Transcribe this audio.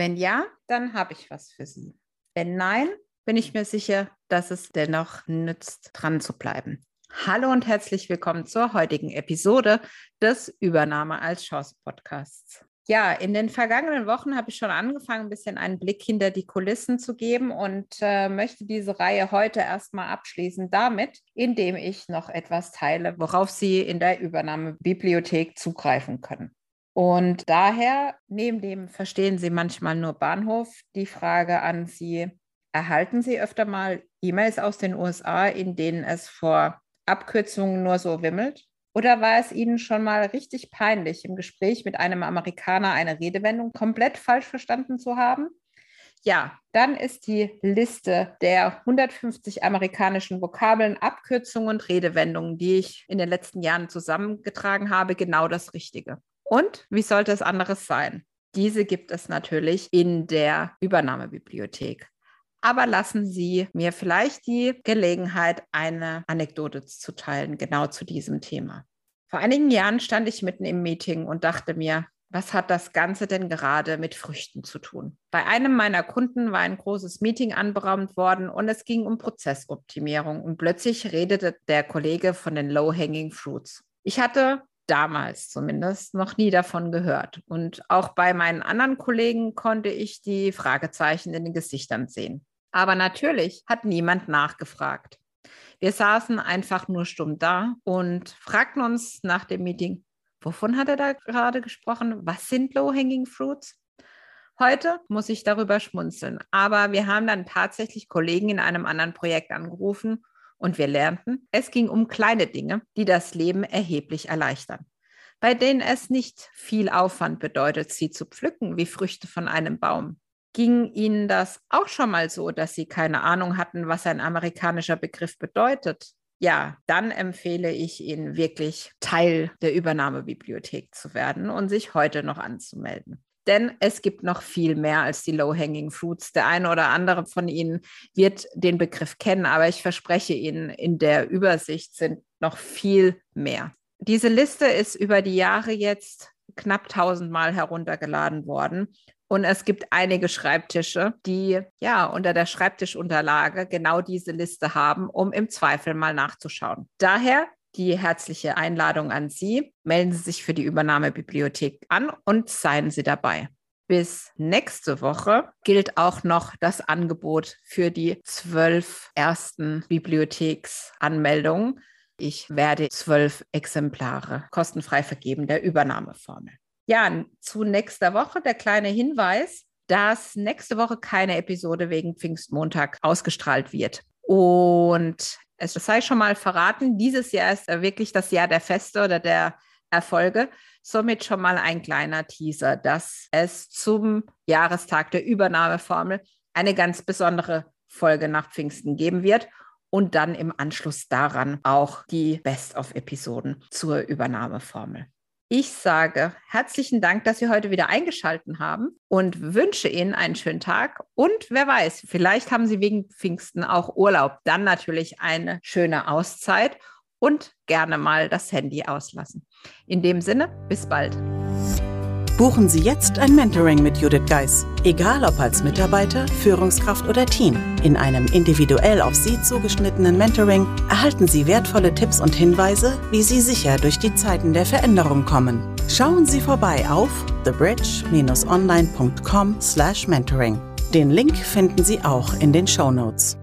Wenn ja, dann habe ich was für Sie. Wenn nein, bin ich mir sicher, dass es dennoch nützt, dran zu bleiben. Hallo und herzlich willkommen zur heutigen Episode des Übernahme als Chance Podcasts. Ja, in den vergangenen Wochen habe ich schon angefangen, ein bisschen einen Blick hinter die Kulissen zu geben und äh, möchte diese Reihe heute erstmal abschließen damit, indem ich noch etwas teile, worauf Sie in der Übernahmebibliothek zugreifen können. Und daher, neben dem verstehen Sie manchmal nur Bahnhof, die Frage an Sie, erhalten Sie öfter mal E-Mails aus den USA, in denen es vor Abkürzungen nur so wimmelt? Oder war es Ihnen schon mal richtig peinlich, im Gespräch mit einem Amerikaner eine Redewendung komplett falsch verstanden zu haben? Ja, dann ist die Liste der 150 amerikanischen Vokabeln, Abkürzungen und Redewendungen, die ich in den letzten Jahren zusammengetragen habe, genau das Richtige. Und wie sollte es anderes sein? Diese gibt es natürlich in der Übernahmebibliothek. Aber lassen Sie mir vielleicht die Gelegenheit, eine Anekdote zu teilen, genau zu diesem Thema. Vor einigen Jahren stand ich mitten im Meeting und dachte mir, was hat das Ganze denn gerade mit Früchten zu tun? Bei einem meiner Kunden war ein großes Meeting anberaumt worden und es ging um Prozessoptimierung und plötzlich redete der Kollege von den Low-Hanging Fruits. Ich hatte damals zumindest noch nie davon gehört. Und auch bei meinen anderen Kollegen konnte ich die Fragezeichen in den Gesichtern sehen. Aber natürlich hat niemand nachgefragt. Wir saßen einfach nur stumm da und fragten uns nach dem Meeting, wovon hat er da gerade gesprochen? Was sind Low-Hanging Fruits? Heute muss ich darüber schmunzeln, aber wir haben dann tatsächlich Kollegen in einem anderen Projekt angerufen und wir lernten, es ging um kleine Dinge, die das Leben erheblich erleichtern, bei denen es nicht viel Aufwand bedeutet, sie zu pflücken wie Früchte von einem Baum. Ging Ihnen das auch schon mal so, dass Sie keine Ahnung hatten, was ein amerikanischer Begriff bedeutet? Ja, dann empfehle ich Ihnen wirklich Teil der Übernahmebibliothek zu werden und sich heute noch anzumelden. Denn es gibt noch viel mehr als die Low-Hanging Fruits. Der eine oder andere von Ihnen wird den Begriff kennen, aber ich verspreche Ihnen, in der Übersicht sind noch viel mehr. Diese Liste ist über die Jahre jetzt knapp tausendmal heruntergeladen worden. Und es gibt einige Schreibtische, die ja unter der Schreibtischunterlage genau diese Liste haben, um im Zweifel mal nachzuschauen. Daher die herzliche Einladung an Sie. Melden Sie sich für die Übernahmebibliothek an und seien Sie dabei. Bis nächste Woche gilt auch noch das Angebot für die zwölf ersten Bibliotheksanmeldungen. Ich werde zwölf Exemplare kostenfrei vergeben der Übernahmeformel. Ja, zu nächster Woche der kleine Hinweis, dass nächste Woche keine Episode wegen Pfingstmontag ausgestrahlt wird. Und es sei schon mal verraten, dieses Jahr ist wirklich das Jahr der Feste oder der Erfolge. Somit schon mal ein kleiner Teaser, dass es zum Jahrestag der Übernahmeformel eine ganz besondere Folge nach Pfingsten geben wird und dann im Anschluss daran auch die Best-of-Episoden zur Übernahmeformel. Ich sage herzlichen Dank, dass Sie heute wieder eingeschaltet haben und wünsche Ihnen einen schönen Tag. Und wer weiß, vielleicht haben Sie wegen Pfingsten auch Urlaub. Dann natürlich eine schöne Auszeit und gerne mal das Handy auslassen. In dem Sinne, bis bald. Buchen Sie jetzt ein Mentoring mit Judith Geis, egal ob als Mitarbeiter, Führungskraft oder Team. In einem individuell auf Sie zugeschnittenen Mentoring erhalten Sie wertvolle Tipps und Hinweise, wie Sie sicher durch die Zeiten der Veränderung kommen. Schauen Sie vorbei auf thebridge-online.com/mentoring. Den Link finden Sie auch in den Show Notes.